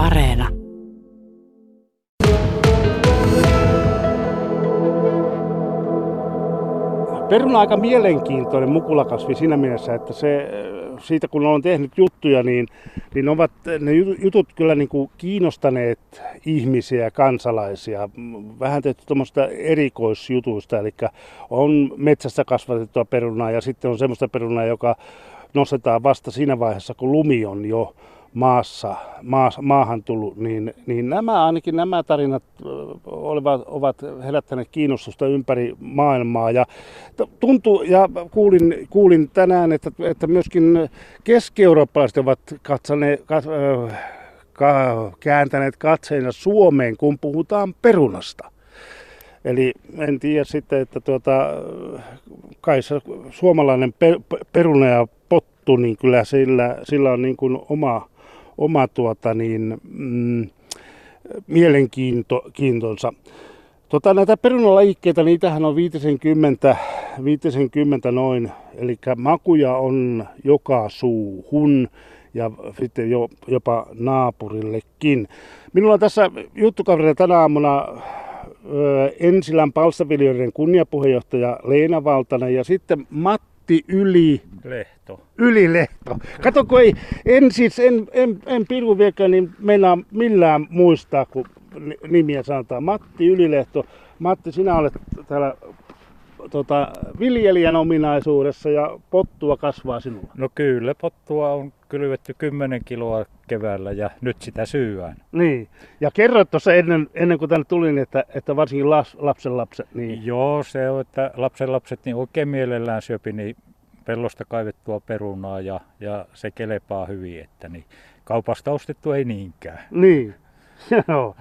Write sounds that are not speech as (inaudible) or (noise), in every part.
Areena. Peruna on aika mielenkiintoinen mukulakasvi siinä mielessä, että se, siitä kun olen tehnyt juttuja, niin, niin ovat ne jutut kyllä niin kuin kiinnostaneet ihmisiä, kansalaisia. Vähän tehty tuommoista erikoisjutuista, eli on metsässä kasvatettua perunaa ja sitten on semmoista perunaa, joka nostetaan vasta siinä vaiheessa, kun lumi on jo maassa, maas, maahan tullut, niin, niin nämä ainakin nämä tarinat olivat, ovat herättäneet kiinnostusta ympäri maailmaa. Ja tuntuu, ja kuulin, kuulin tänään, että, että myöskin keski-eurooppalaiset ovat katsaneet, kat, ka, kääntäneet katseensa Suomeen, kun puhutaan perunasta. Eli en tiedä sitten, että tuota, kai se suomalainen peruna ja pottu, niin kyllä sillä, sillä on niin kuin oma, oma tuota niin, mm, mielenkiintonsa. Tota, näitä perunalajikkeita, niitähän on 50, 50 noin, eli makuja on joka suuhun ja sitten jo, jopa naapurillekin. Minulla on tässä juttukaverina tänä aamuna Ensilän palstaviljelijöiden kunniapuheenjohtaja Leena Valtanen ja sitten Matti Yli Lehto. Ylilehto. Kato, kun ei, en siis, en, en, en Pirku viekään, niin meillä millään muistaa, kun nimiä sanotaan. Matti Ylilehto. Matti, sinä olet täällä tota, viljelijän ominaisuudessa ja pottua kasvaa sinulla. No kyllä, pottua on kylvetty 10 kiloa keväällä ja nyt sitä syyään. Niin, ja kerroit tuossa ennen, ennen kuin tänne tulin, että, että varsinkin las, lapsen lapset. Niin... Joo, se on, että lapsen lapset niin oikein mielellään syöpi niin pellosta kaivettua perunaa ja, ja se kelepaa hyvin, että niin kaupasta ostettu ei niinkään. Niin, (laughs) joo.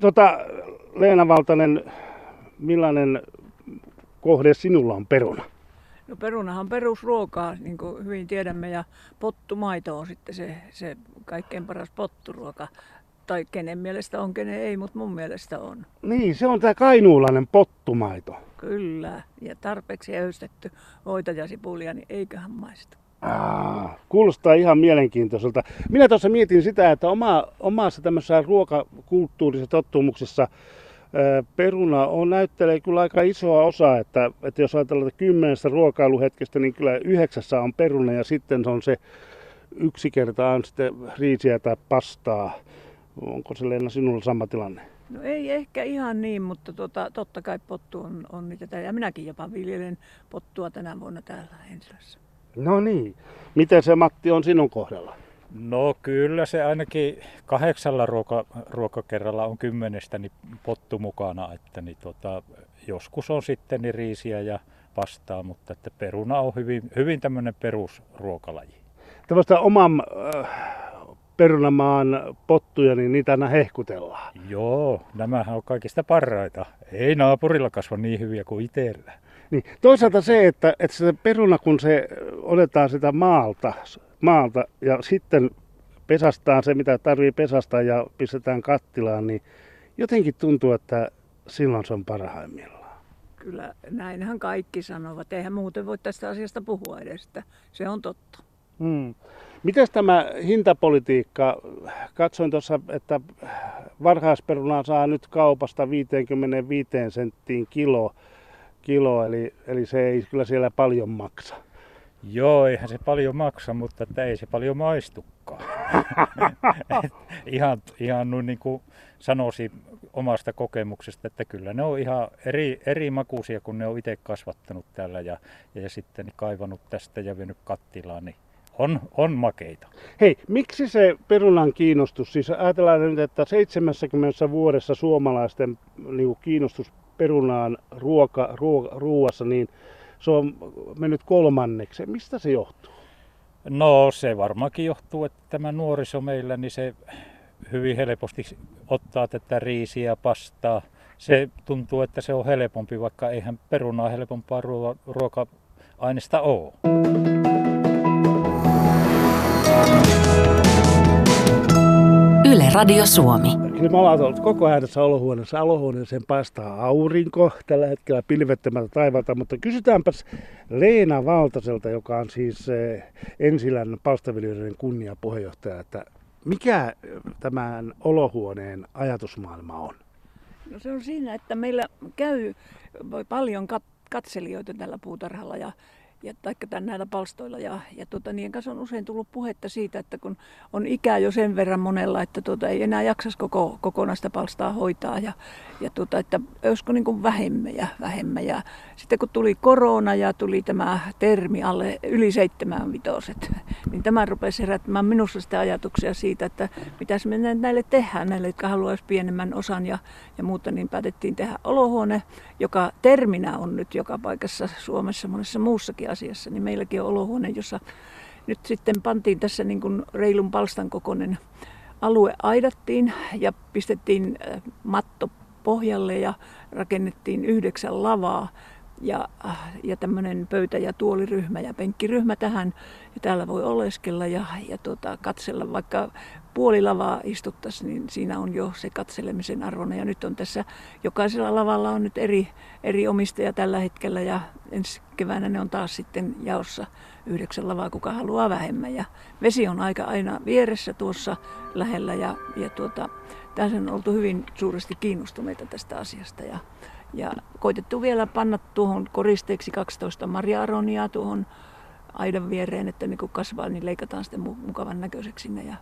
Tota, Leena Valtanen, millainen kohde sinulla on peruna? No perunahan perusruokaa, niin kuin hyvin tiedämme, ja pottumaito on sitten se, se kaikkein paras potturuoka. Tai kenen mielestä on, kenen ei, mutta mun mielestä on. Niin, se on tämä kainuulainen pottumaito. Kyllä, ja tarpeeksi öystetty voita ja sipulia, niin eiköhän maistu. Aa, kuulostaa ihan mielenkiintoiselta. Minä tuossa mietin sitä, että oma, omassa tämmöisessä ruokakulttuurisessa tottumuksessa peruna on, näyttelee kyllä aika isoa osaa, että, että jos ajatellaan että kymmenestä ruokailuhetkestä, niin kyllä yhdeksässä on peruna ja sitten se on se yksi kerta on sitten riisiä tai pastaa. Onko se Leena sinulla sama tilanne? No ei ehkä ihan niin, mutta tota, totta kai pottu on, on niitä. Ja minäkin jopa viljelen pottua tänä vuonna täällä Ensilässä. No niin. Miten se Matti on sinun kohdalla? No kyllä se ainakin kahdeksalla ruoka, ruokakerralla on kymmenestä niin pottu mukana, että niin tota, joskus on sitten niin riisiä ja pastaa, mutta että peruna on hyvin, hyvin tämmöinen perusruokalaji. Tällaista oman äh, perunamaan pottuja, niin niitä aina hehkutellaan. Joo, nämähän on kaikista parhaita. Ei naapurilla kasva niin hyviä kuin itsellä. Niin, toisaalta se, että, että se peruna, kun se otetaan sitä maalta, maalta ja sitten pesastaan se, mitä tarvii pesasta ja pistetään kattilaan, niin jotenkin tuntuu, että silloin se on parhaimmillaan. Kyllä näinhän kaikki sanovat. Eihän muuten voi tästä asiasta puhua edes, että se on totta. Hmm. Miten tämä hintapolitiikka? Katsoin tuossa, että varhaisperunaa saa nyt kaupasta 55 senttiin kilo, kilo eli, eli se ei kyllä siellä paljon maksa. Joo, eihän se paljon maksa, mutta että ei se paljon maistukaan. (laughs) ihan ihan niin kuin sanoisin omasta kokemuksesta, että kyllä ne on ihan eri, eri makuisia, kun ne on itse kasvattanut täällä ja, ja sitten kaivannut tästä ja vienyt kattilaan, niin on, on makeita. Hei, miksi se perunan kiinnostus, siis ajatellaan nyt, että 70 vuodessa suomalaisten niin kiinnostus perunaan ruoka, ruoka, ruuassa, niin se on mennyt kolmanneksi. Mistä se johtuu? No se varmaankin johtuu, että tämä nuoriso meillä, niin se hyvin helposti ottaa tätä riisiä ja pastaa. Se tuntuu, että se on helpompi, vaikka eihän perunaa helpompaa ruoka-aineesta ole. Yle Radio Suomi. Kyllä me ollaan ollut koko ajan tässä olohuoneessa. Olohuoneeseen paistaa aurinko tällä hetkellä pilvettömältä taivalta, mutta kysytäänpäs Leena Valtaselta, joka on siis eh, Ensilän palstaviljelijöiden kunniapuheenjohtaja, että mikä tämän olohuoneen ajatusmaailma on? No se on siinä, että meillä käy paljon kat- katselijoita tällä puutarhalla ja ja taikka tämän näillä palstoilla. Ja, ja tuota, niiden kanssa on usein tullut puhetta siitä, että kun on ikää jo sen verran monella, että tuota, ei enää jaksas koko, kokonaista palstaa hoitaa ja, ja tuota, että olisiko niin vähemmän ja vähemmän. Ja sitten kun tuli korona ja tuli tämä termi alle yli seitsemän vitoset, niin tämä rupesi herättämään minussa sitä ajatuksia siitä, että mitäs me näille tehdään, näille, jotka haluaisivat pienemmän osan ja, ja muuta, niin päätettiin tehdä olohuone, joka terminä on nyt joka paikassa Suomessa monessa muussakin asiassa, niin meilläkin on olohuone, jossa nyt sitten pantiin tässä niin kuin reilun palstan kokoinen alue aidattiin ja pistettiin äh, matto pohjalle ja rakennettiin yhdeksän lavaa ja, äh, ja tämmöinen pöytä- ja tuoliryhmä ja penkkiryhmä tähän. Ja täällä voi oleskella ja, ja tuota, katsella, vaikka puoli lavaa istuttaisiin, niin siinä on jo se katselemisen arvona. Ja nyt on tässä, jokaisella lavalla on nyt eri, eri omistaja tällä hetkellä ja ensi keväänä ne on taas sitten jaossa yhdeksän lavaa, kuka haluaa vähemmän. Ja vesi on aika aina vieressä tuossa lähellä ja, ja tuota, tässä on oltu hyvin suuresti kiinnostuneita tästä asiasta. Ja, ja koitettu vielä panna tuohon koristeeksi 12 marja-aroniaa tuohon aidan viereen, että niin kun kasvaa, niin leikataan sitten mukavan näköiseksi sinne ja,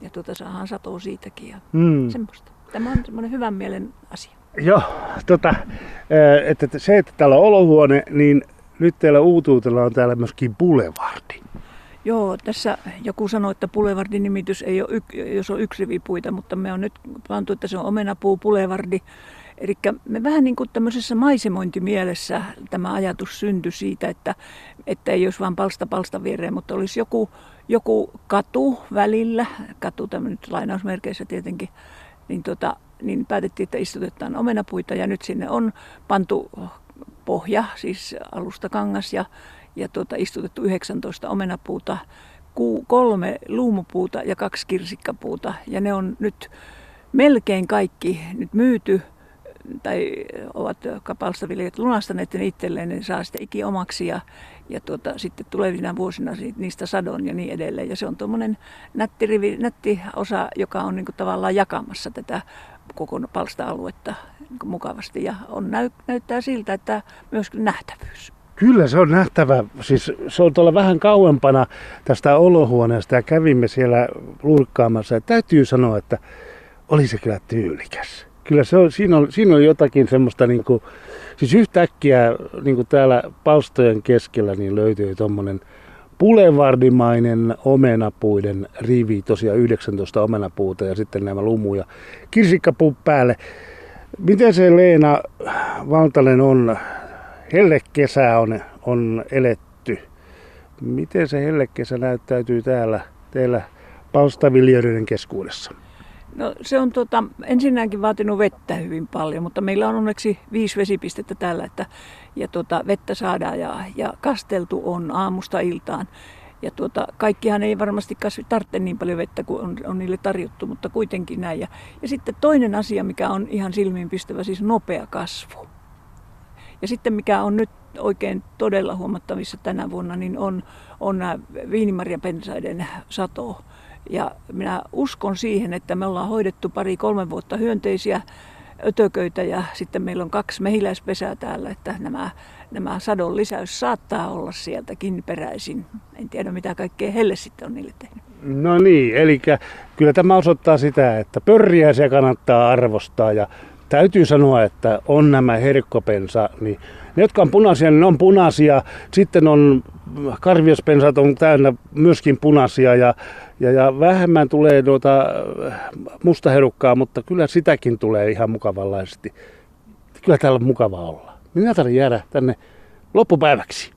ja tuota, saadaan satoa siitäkin ja mm. semmoista. Tämä on semmoinen hyvän mielen asia. Joo, tota, että se, että täällä on olohuone, niin nyt teillä uutuutella on täällä myöskin Boulevard. Joo, tässä joku sanoi, että Boulevardin nimitys ei ole, jos on yksi rivipuita, mutta me on nyt pantu, että se on omenapuu Boulevard. Eli me vähän niin kuin tämmöisessä maisemointimielessä tämä ajatus syntyi siitä, että, että ei olisi vain palsta palsta viereen, mutta olisi joku, joku katu välillä, katu tämmöinen lainausmerkeissä tietenkin, niin, tota, niin päätettiin, että istutetaan omenapuita ja nyt sinne on pantu pohja, siis alustakangas ja, ja tuota, istutettu 19 omenapuuta, kolme luumupuuta ja kaksi kirsikkapuuta. Ja ne on nyt melkein kaikki nyt myyty tai ovat kapalstaviljelijät lunastaneet ne itselleen, ne saa sitten iki omaksi ja, ja tuota, sitten tulevina vuosina niistä sadon ja niin edelleen. Ja se on tuommoinen nätti, rivi, nätti osa, joka on niin tavallaan jakamassa tätä koko palsta-aluetta niin mukavasti ja on, näy, näyttää siltä, että myös nähtävyys. Kyllä se on nähtävä. Siis se on tuolla vähän kauempana tästä olohuoneesta ja kävimme siellä lurkkaamassa. Ja täytyy sanoa, että oli se kyllä tyylikäs. Kyllä se on, siinä, on, siinä on jotakin semmoista, niin kuin, siis yhtäkkiä niin kuin täällä palstojen keskellä niin löytyy tuommoinen pulevardimainen omenapuiden rivi, tosiaan 19 omenapuuta ja sitten nämä lumuja kirsikkapuun päälle. Miten se Leena Valtanen on, hellekesä on, on eletty. Miten se hellekesä näyttäytyy täällä teillä palstaviljelijöiden keskuudessa? No se on tota, ensinnäkin vaatinut vettä hyvin paljon, mutta meillä on onneksi viisi vesipistettä tällä, että ja tota, vettä saadaan ja, ja kasteltu on aamusta iltaan. Ja tuota, kaikkihan ei varmasti kasvi tarvitse niin paljon vettä kuin on, on niille tarjottu, mutta kuitenkin näin. Ja, ja sitten toinen asia, mikä on ihan silmiinpistävä, siis nopea kasvu. Ja sitten mikä on nyt oikein todella huomattavissa tänä vuonna, niin on, on nämä viinimarjapensaiden sato. Ja minä uskon siihen, että me ollaan hoidettu pari-kolme vuotta hyönteisiä ötököitä ja sitten meillä on kaksi mehiläispesää täällä, että nämä, nämä sadon lisäys saattaa olla sieltäkin peräisin. En tiedä mitä kaikkea helle sitten on niille tehnyt. No niin, eli kyllä tämä osoittaa sitä, että pörriäisiä kannattaa arvostaa ja täytyy sanoa, että on nämä herkkopensa, niin ne, jotka on punaisia, niin ne on punaisia. Sitten on karviospensat on täynnä myöskin punaisia ja, ja, ja vähemmän tulee noita mustaherukkaa, mutta kyllä sitäkin tulee ihan mukavanlaisesti. Kyllä täällä on mukava olla. Minä tarvitsen jäädä tänne loppupäiväksi.